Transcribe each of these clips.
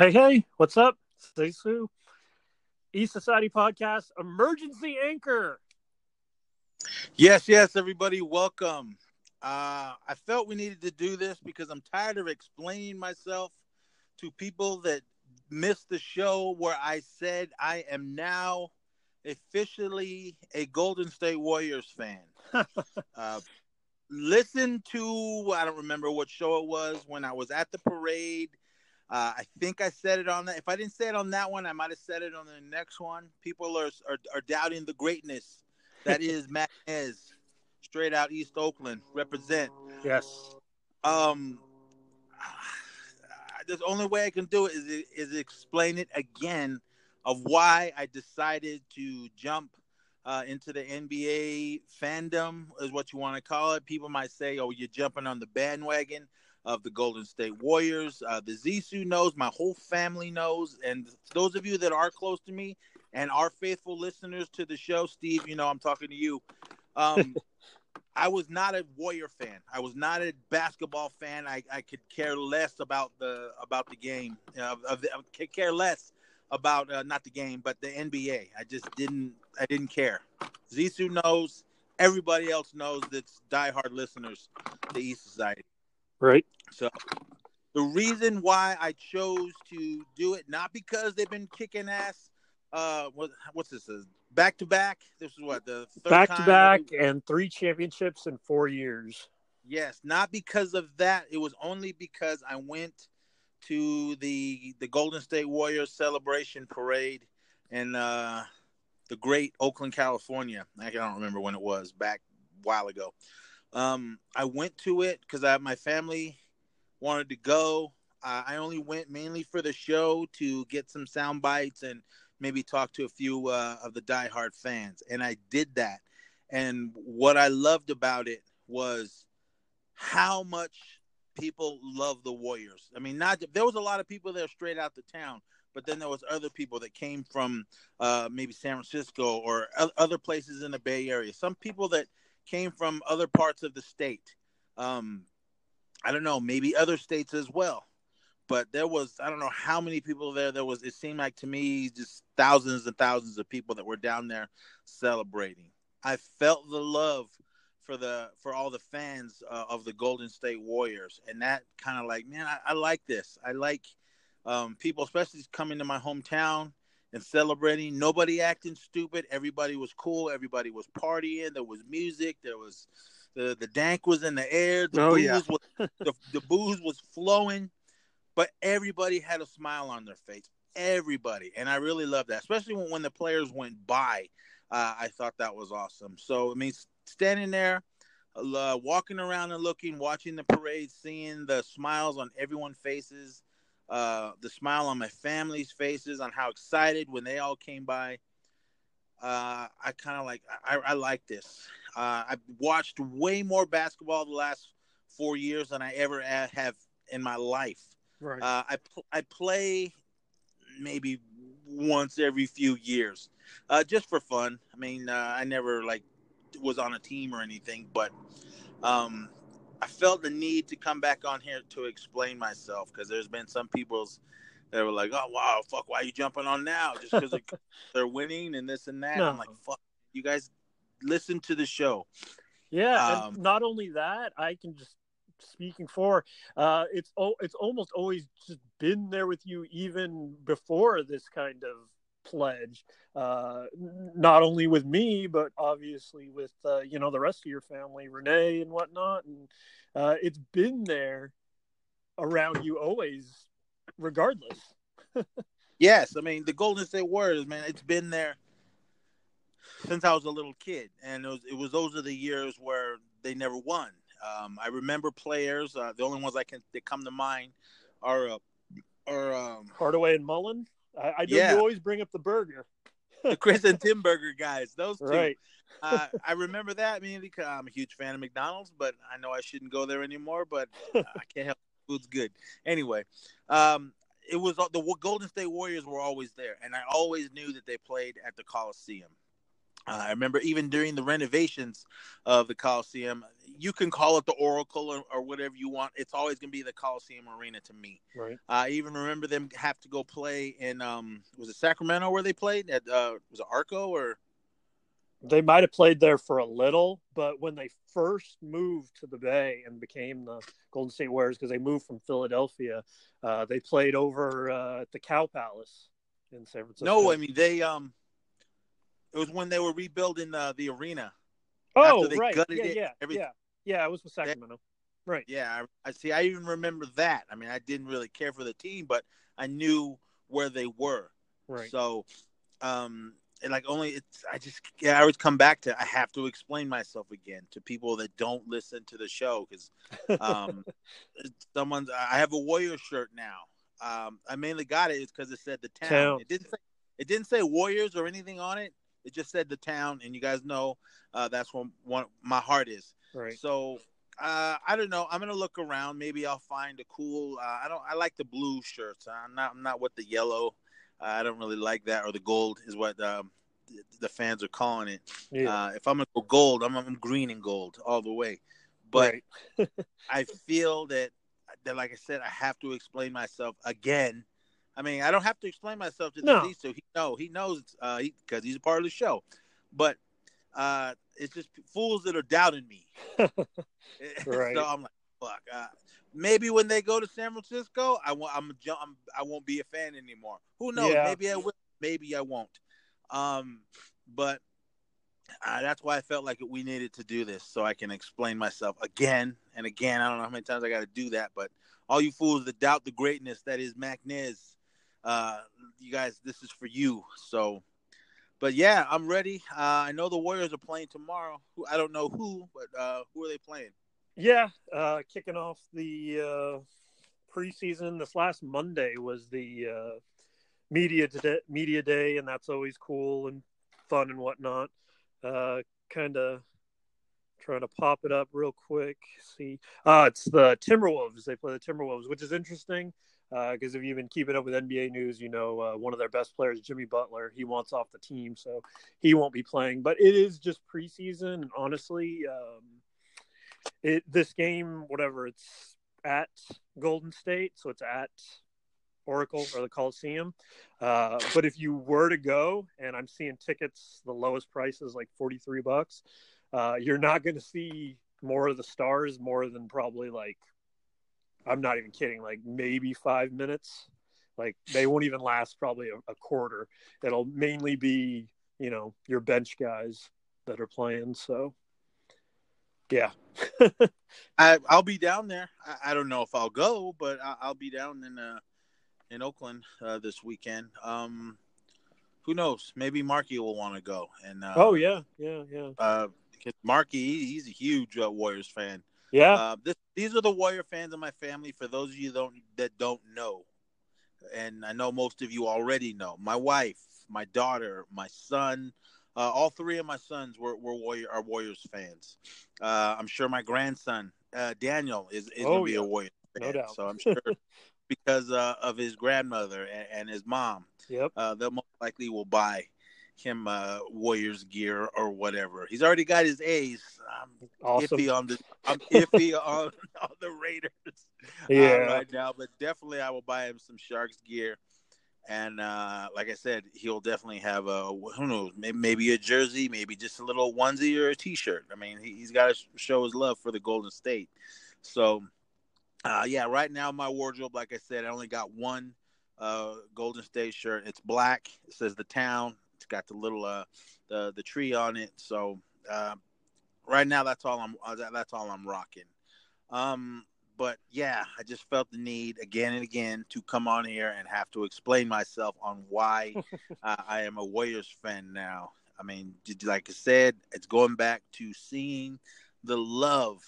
Hey, hey, what's up? Stay Sue. East Society Podcast, Emergency Anchor. Yes, yes, everybody, welcome. Uh, I felt we needed to do this because I'm tired of explaining myself to people that missed the show where I said I am now officially a Golden State Warriors fan. uh, listen to, I don't remember what show it was when I was at the parade. Uh, I think I said it on that. If I didn't say it on that one, I might have said it on the next one. People are are, are doubting the greatness that is Matt Nez, straight out East Oakland, represent. Yes. Um, the only way I can do it is is explain it again of why I decided to jump uh, into the NBA fandom, is what you want to call it. People might say, "Oh, you're jumping on the bandwagon." Of the Golden State Warriors. Uh, the Zisu knows, my whole family knows, and those of you that are close to me and are faithful listeners to the show, Steve, you know I'm talking to you. Um, I was not a Warrior fan. I was not a basketball fan. I, I could care less about the about the game. Uh, of, of, could care less about uh, not the game, but the NBA. I just didn't. I didn't care. Zisu knows. Everybody else knows that's diehard listeners The East Society. Right. So the reason why I chose to do it, not because they've been kicking ass. Uh, what, what's this? Back to back. This is what the back to back and three championships in four years. Yes, not because of that. It was only because I went to the the Golden State Warriors celebration parade in uh, the great Oakland, California. I don't remember when it was back a while ago. Um, I went to it because I my family wanted to go. I only went mainly for the show to get some sound bites and maybe talk to a few uh, of the diehard fans, and I did that. And what I loved about it was how much people love the Warriors. I mean, not there was a lot of people there straight out the town, but then there was other people that came from uh, maybe San Francisco or other places in the Bay Area. Some people that came from other parts of the state. Um, I don't know, maybe other states as well. But there was, I don't know how many people there. There was, it seemed like to me, just thousands and thousands of people that were down there celebrating. I felt the love for the for all the fans uh, of the Golden State Warriors, and that kind of like, man, I, I, like this. I like um, people, especially coming to my hometown and celebrating. Nobody acting stupid. Everybody was cool. Everybody was partying. There was music. There was the the dank was in the air. The oh, booze yeah. was the, the booze was flowing, but everybody had a smile on their face. Everybody, and I really love that, especially when, when the players went by. Uh, I thought that was awesome. So I mean, standing there, uh, walking around and looking, watching the parade, seeing the smiles on everyone's faces uh, the smile on my family's faces, on how excited when they all came by. Uh, I kind of like I, I, like this. Uh, I've watched way more basketball the last four years than I ever have in my life. Right. Uh, I I play maybe once every few years, uh, just for fun. I mean, uh, I never like was on a team or anything, but um, I felt the need to come back on here to explain myself because there's been some people's that were like, "Oh wow, fuck, why are you jumping on now? Just because they're winning and this and that." No. I'm like, "Fuck, you guys listen to the show." Yeah, um, and not only that, I can just speaking for uh, it's oh, it's almost always just been there with you even before this kind of pledge uh, not only with me but obviously with uh, you know the rest of your family renee and whatnot. And uh, it's been there around you always regardless. Yes. I mean the golden state warriors man it's been there since i was a little kid. And it was, it was those are the years where they never won. Um, i remember players uh, the only ones i can that come to mind are uh, are um, hardaway and Mullin I, I know yeah. you always bring up the burger. the Chris and Tim Burger guys, those two. Right. uh, I remember that mainly because I'm a huge fan of McDonald's, but I know I shouldn't go there anymore. But I can't help it. food's good. Anyway, um, it was the Golden State Warriors were always there, and I always knew that they played at the Coliseum. Uh, I remember even during the renovations of the Coliseum, you can call it the Oracle or, or whatever you want. It's always going to be the Coliseum Arena to me. Right. I even remember them have to go play in um was it Sacramento where they played at uh was it Arco or they might have played there for a little, but when they first moved to the Bay and became the Golden State Warriors, because they moved from Philadelphia, uh, they played over uh, at the Cow Palace in San Francisco. No, I mean they um, it was when they were rebuilding uh, the arena. Oh, right, yeah, it, yeah, everything. yeah, yeah. It was with Sacramento, right? Yeah, I, I see. I even remember that. I mean, I didn't really care for the team, but I knew where they were. Right. So, um, and like only it's I just yeah, I always come back to I have to explain myself again to people that don't listen to the show because um someone's I have a Warrior shirt now. Um I mainly got it because it said the town. town. It didn't say it didn't say Warriors or anything on it. It just said the town and you guys know uh that's what one my heart is. Right. So uh, I don't know. I'm gonna look around. Maybe I'll find a cool. Uh, I don't. I like the blue shirts. I'm not. I'm not with the yellow. I don't really like that, or the gold is what um, the fans are calling it. Yeah. Uh, if I'm gonna go gold, I'm, I'm green and gold all the way. But right. I feel that that, like I said, I have to explain myself again. I mean, I don't have to explain myself to no. two. he know he knows because uh, he, he's a part of the show. But uh, it's just fools that are doubting me. right. so I'm like, fuck. Uh, maybe when they go to San Francisco, I won't. I'm, I'm I won't be a fan anymore. Who knows? Yeah. Maybe I will. Maybe I won't. Um, but uh, that's why I felt like we needed to do this so I can explain myself again and again. I don't know how many times I got to do that, but all you fools that doubt the greatness that is MacNez, uh, you guys, this is for you. So, but yeah, I'm ready. Uh, I know the Warriors are playing tomorrow. I don't know who, but uh, who are they playing? Yeah, uh, kicking off the uh, preseason. This last Monday was the uh, media day, media day, and that's always cool and fun and whatnot. Uh, kind of trying to pop it up real quick. See, uh, it's the Timberwolves. They play the Timberwolves, which is interesting because uh, if you've been keeping up with NBA news, you know uh, one of their best players, Jimmy Butler, he wants off the team, so he won't be playing. But it is just preseason. and Honestly, um, it this game, whatever it's at Golden State, so it's at Oracle or the Coliseum. Uh, but if you were to go, and I'm seeing tickets, the lowest price is like 43 bucks. Uh, you're not going to see more of the stars, more than probably like, I'm not even kidding, like maybe five minutes. Like they won't even last probably a, a quarter. It'll mainly be, you know, your bench guys that are playing. So yeah. I I'll be down there. I, I, don't know if I'll go, but I, will be down in uh in Oakland uh, this weekend. Um, who knows? Maybe Marky will want to go. And uh, oh yeah, yeah, yeah. Uh, Marky, he's a huge uh, Warriors fan. Yeah. Uh, this, these are the Warrior fans in my family. For those of you don't that don't know, and I know most of you already know, my wife, my daughter, my son, uh, all three of my sons were, were Warrior are Warriors fans. Uh, I'm sure my grandson uh, Daniel is, is oh, gonna be yeah. a Warrior fan. No doubt. So I'm sure because uh, of his grandmother and, and his mom. Yep. Uh, they most likely will buy him uh, Warriors gear or whatever. He's already got his A's. I'm awesome. iffy on the I'm iffy on, on the Raiders uh, yeah. right now, but definitely I will buy him some Sharks gear. And uh, like I said, he'll definitely have a who knows maybe, maybe a jersey, maybe just a little onesie or a T-shirt. I mean, he, has got to show his love for the Golden State. So uh, yeah, right now my wardrobe, like I said, I only got one uh, Golden State shirt. It's black. It says the town. It's got the little uh, the the tree on it. So uh, right now, that's all I'm uh, that's all I'm rocking. Um, but yeah, I just felt the need again and again to come on here and have to explain myself on why uh, I am a Warriors fan now. I mean, like I said, it's going back to seeing the love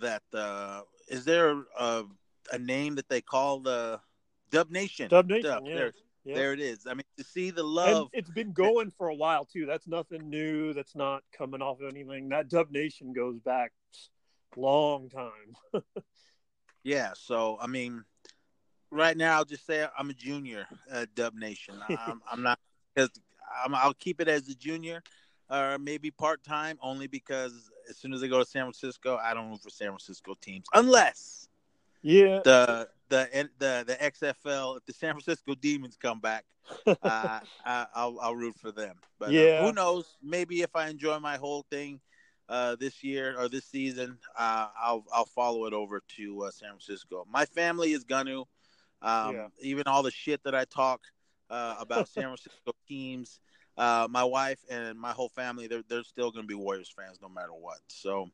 that uh, is there a, a name that they call the Dub Nation? Dub Nation. Dub. Yeah. Yeah. there it is. I mean, to see the love. And it's been going for a while too. That's nothing new. That's not coming off of anything. That Dub Nation goes back long time. yeah. So I mean, right now I'll just say I'm a junior uh, Dub Nation. I'm, I'm not because i will keep it as a junior or maybe part time, only because as soon as I go to San Francisco, I don't root for San Francisco teams unless yeah the the the the XFL if the San Francisco Demons come back, uh, I, will I'll root for them. But yeah, uh, who knows? Maybe if I enjoy my whole thing. Uh, this year or this season, uh, I'll I'll follow it over to uh, San Francisco. My family is gonna, um, yeah. even all the shit that I talk uh, about San Francisco teams uh, my wife and my whole family, they're they're still going to be Warriors fans no matter what. So,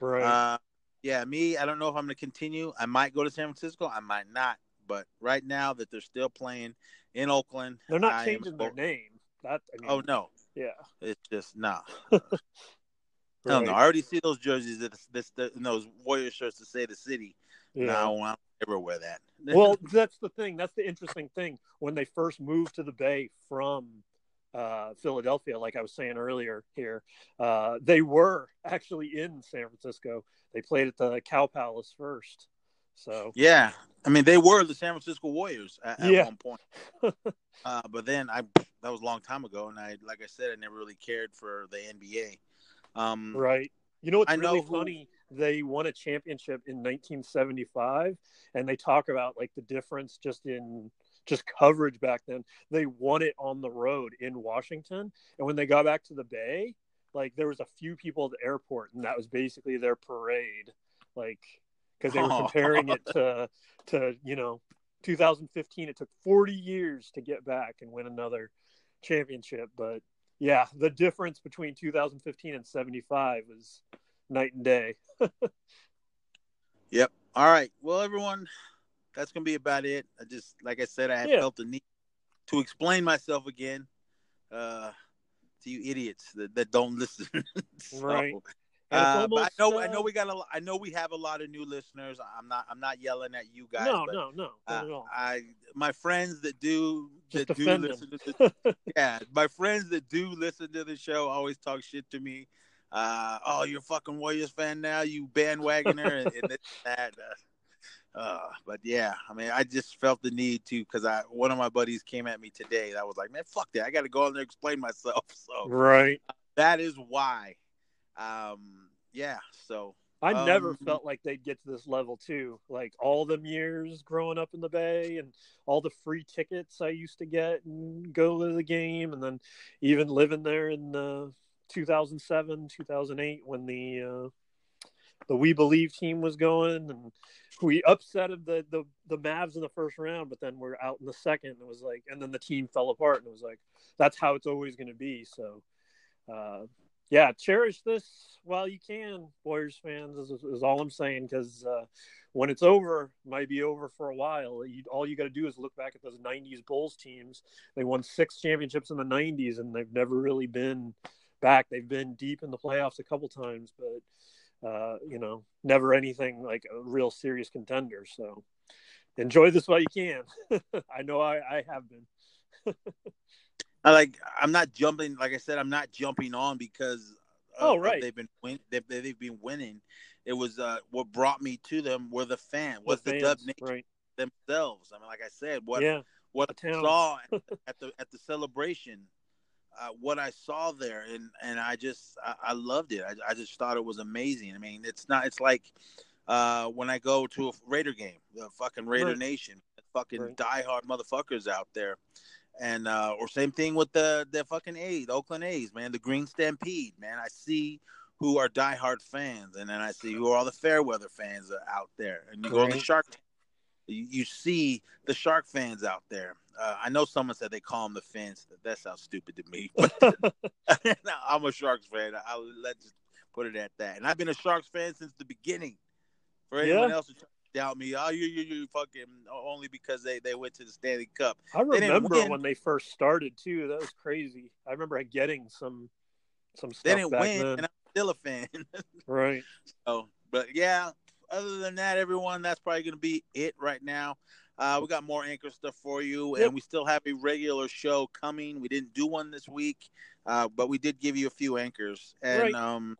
right. Yeah, me, I don't know if I'm going to continue. I might go to San Francisco. I might not. But right now that they're still playing in Oakland, they're not I changing their name. That I oh, mean, oh no, yeah, it's just nah. I don't know. I already see those jerseys that this, those Warrior shirts to say the city. Yeah. No, I will never wear that. well, that's the thing. That's the interesting thing. When they first moved to the Bay from uh, Philadelphia, like I was saying earlier here, uh, they were actually in San Francisco. They played at the Cow Palace first. So yeah, I mean they were the San Francisco Warriors at, at yeah. one point. uh, but then I that was a long time ago, and I like I said I never really cared for the NBA. Um, right. You know what's I really know funny? Who... They won a championship in 1975, and they talk about like the difference just in just coverage back then. They won it on the road in Washington, and when they got back to the Bay, like there was a few people at the airport, and that was basically their parade, like because they were comparing it to to you know 2015. It took 40 years to get back and win another championship, but yeah, the difference between 2015 and 75 was night and day. yep. All right. Well, everyone, that's gonna be about it. I just like I said, I had yeah. felt the need to explain myself again uh, to you idiots that, that don't listen. so, right. Uh, almost, I know, uh, I know we got a, I know we have a lot of new listeners. I'm not, I'm not yelling at you guys. No, no, no, uh, I, my friends that do, that Just do listen to, the, yeah, my friends that do listen to the show always talk shit to me. Uh, oh, you're a fucking Warriors fan now, you bandwagoner, and, and this, that. Uh, but yeah, I mean, I just felt the need to because I one of my buddies came at me today. That was like, man, fuck that. I got to go out there and explain myself. So right, that is why. Um, yeah. So I um, never felt like they'd get to this level too. Like all them years growing up in the Bay and all the free tickets I used to get and go to the game, and then even living there in uh, 2007, 2008 when the uh, the We Believe team was going, and we upset the the the Mavs in the first round, but then we're out in the second. It was like, and then the team fell apart, and it was like, that's how it's always going to be. So, uh, yeah, cherish this while you can, Warriors fans. Is, is all I'm saying because uh, when it's over, it might be over for a while. You, all you got to do is look back at those '90s Bulls teams. They won six championships in the '90s, and they've never really been back. They've been deep in the playoffs a couple times, but uh, you know, never anything like a real serious contender. So enjoy this while you can. I know I, I have been. I like. I'm not jumping. Like I said, I'm not jumping on because. oh right. They've been win. They've, they've been winning. It was uh, what brought me to them were the fan. Was the, the Dub Nation right. themselves. I mean, like I said, what yeah. what I saw at the at the celebration uh, what I saw there, and and I just I, I loved it. I, I, just thought it was amazing. I mean, it's not. It's like uh, when I go to a Raider game, the fucking Raider right. Nation, fucking right. diehard motherfuckers out there, and uh, or same thing with the the fucking A's, the Oakland A's, man, the Green Stampede, man. I see who are diehard fans, and then I see who are all the Fairweather fans out there, and you right. go to the Shark you, you see the Shark fans out there. Uh, I know someone said they call them the fans. That sounds stupid to me. but I'm a Sharks fan. I'll let's put it at that. And I've been a Sharks fan since the beginning. For anyone yeah. else to doubt me, oh, you, you, you fucking only because they, they went to the Stanley Cup. I remember when they first started too. That was crazy. I remember getting some some stuff. They didn't win, then. and I'm still a fan. right. So, but yeah, other than that, everyone, that's probably going to be it right now. Uh, we got more anchor stuff for you, and we still have a regular show coming. We didn't do one this week, uh, but we did give you a few anchors. And right. um,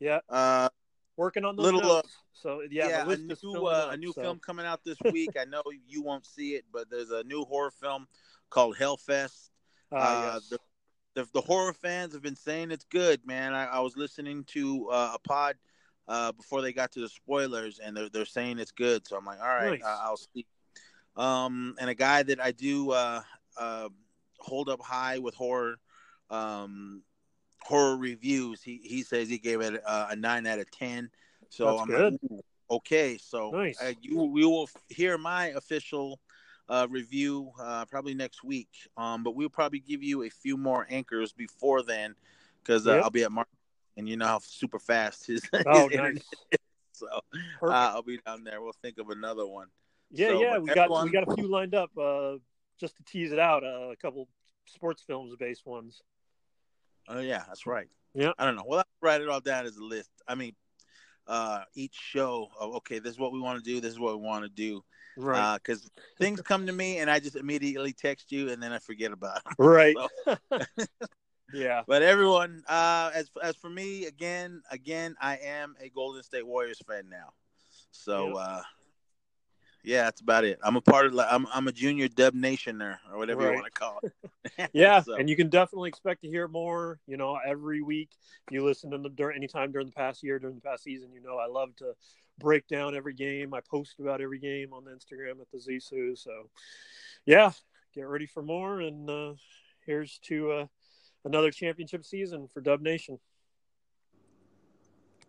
yeah, uh, working on the little. Uh, notes. so yeah, yeah a new uh, a new so. film coming out this week. I know you won't see it, but there's a new horror film called Hellfest. Ah, uh, yes. the, the, the horror fans have been saying it's good, man. I, I was listening to uh, a pod uh, before they got to the spoilers, and they're they're saying it's good. So I'm like, all right, nice. I'll see. Um, and a guy that I do uh, uh, hold up high with horror um, horror reviews, he he says he gave it a, a nine out of ten. So That's I'm good. Like, okay, so nice. uh, you we will hear my official uh, review uh, probably next week. Um, but we'll probably give you a few more anchors before then because uh, yep. I'll be at Mark, and you know how super fast his, oh, his nice. So uh, I'll be down there. We'll think of another one. Yeah, so, yeah, we got we got a few lined up. Uh, just to tease it out, uh, a couple sports films based ones. Oh yeah, that's right. Yeah, I don't know. Well, I'll write it all down as a list. I mean, uh, each show of okay, this is what we want to do. This is what we want to do. Right. Because uh, things come to me and I just immediately text you and then I forget about them. Right. yeah. But everyone, uh, as as for me, again, again, I am a Golden State Warriors fan now. So. uh yeah, that's about it. I'm a part of I'm I'm a junior Dub Nationer or whatever right. you want to call it. yeah, so. and you can definitely expect to hear more. You know, every week. If you listen to them during any time during the past year, during the past season, you know I love to break down every game. I post about every game on the Instagram at the Zisu. So, yeah, get ready for more. And uh, here's to uh, another championship season for Dub Nation.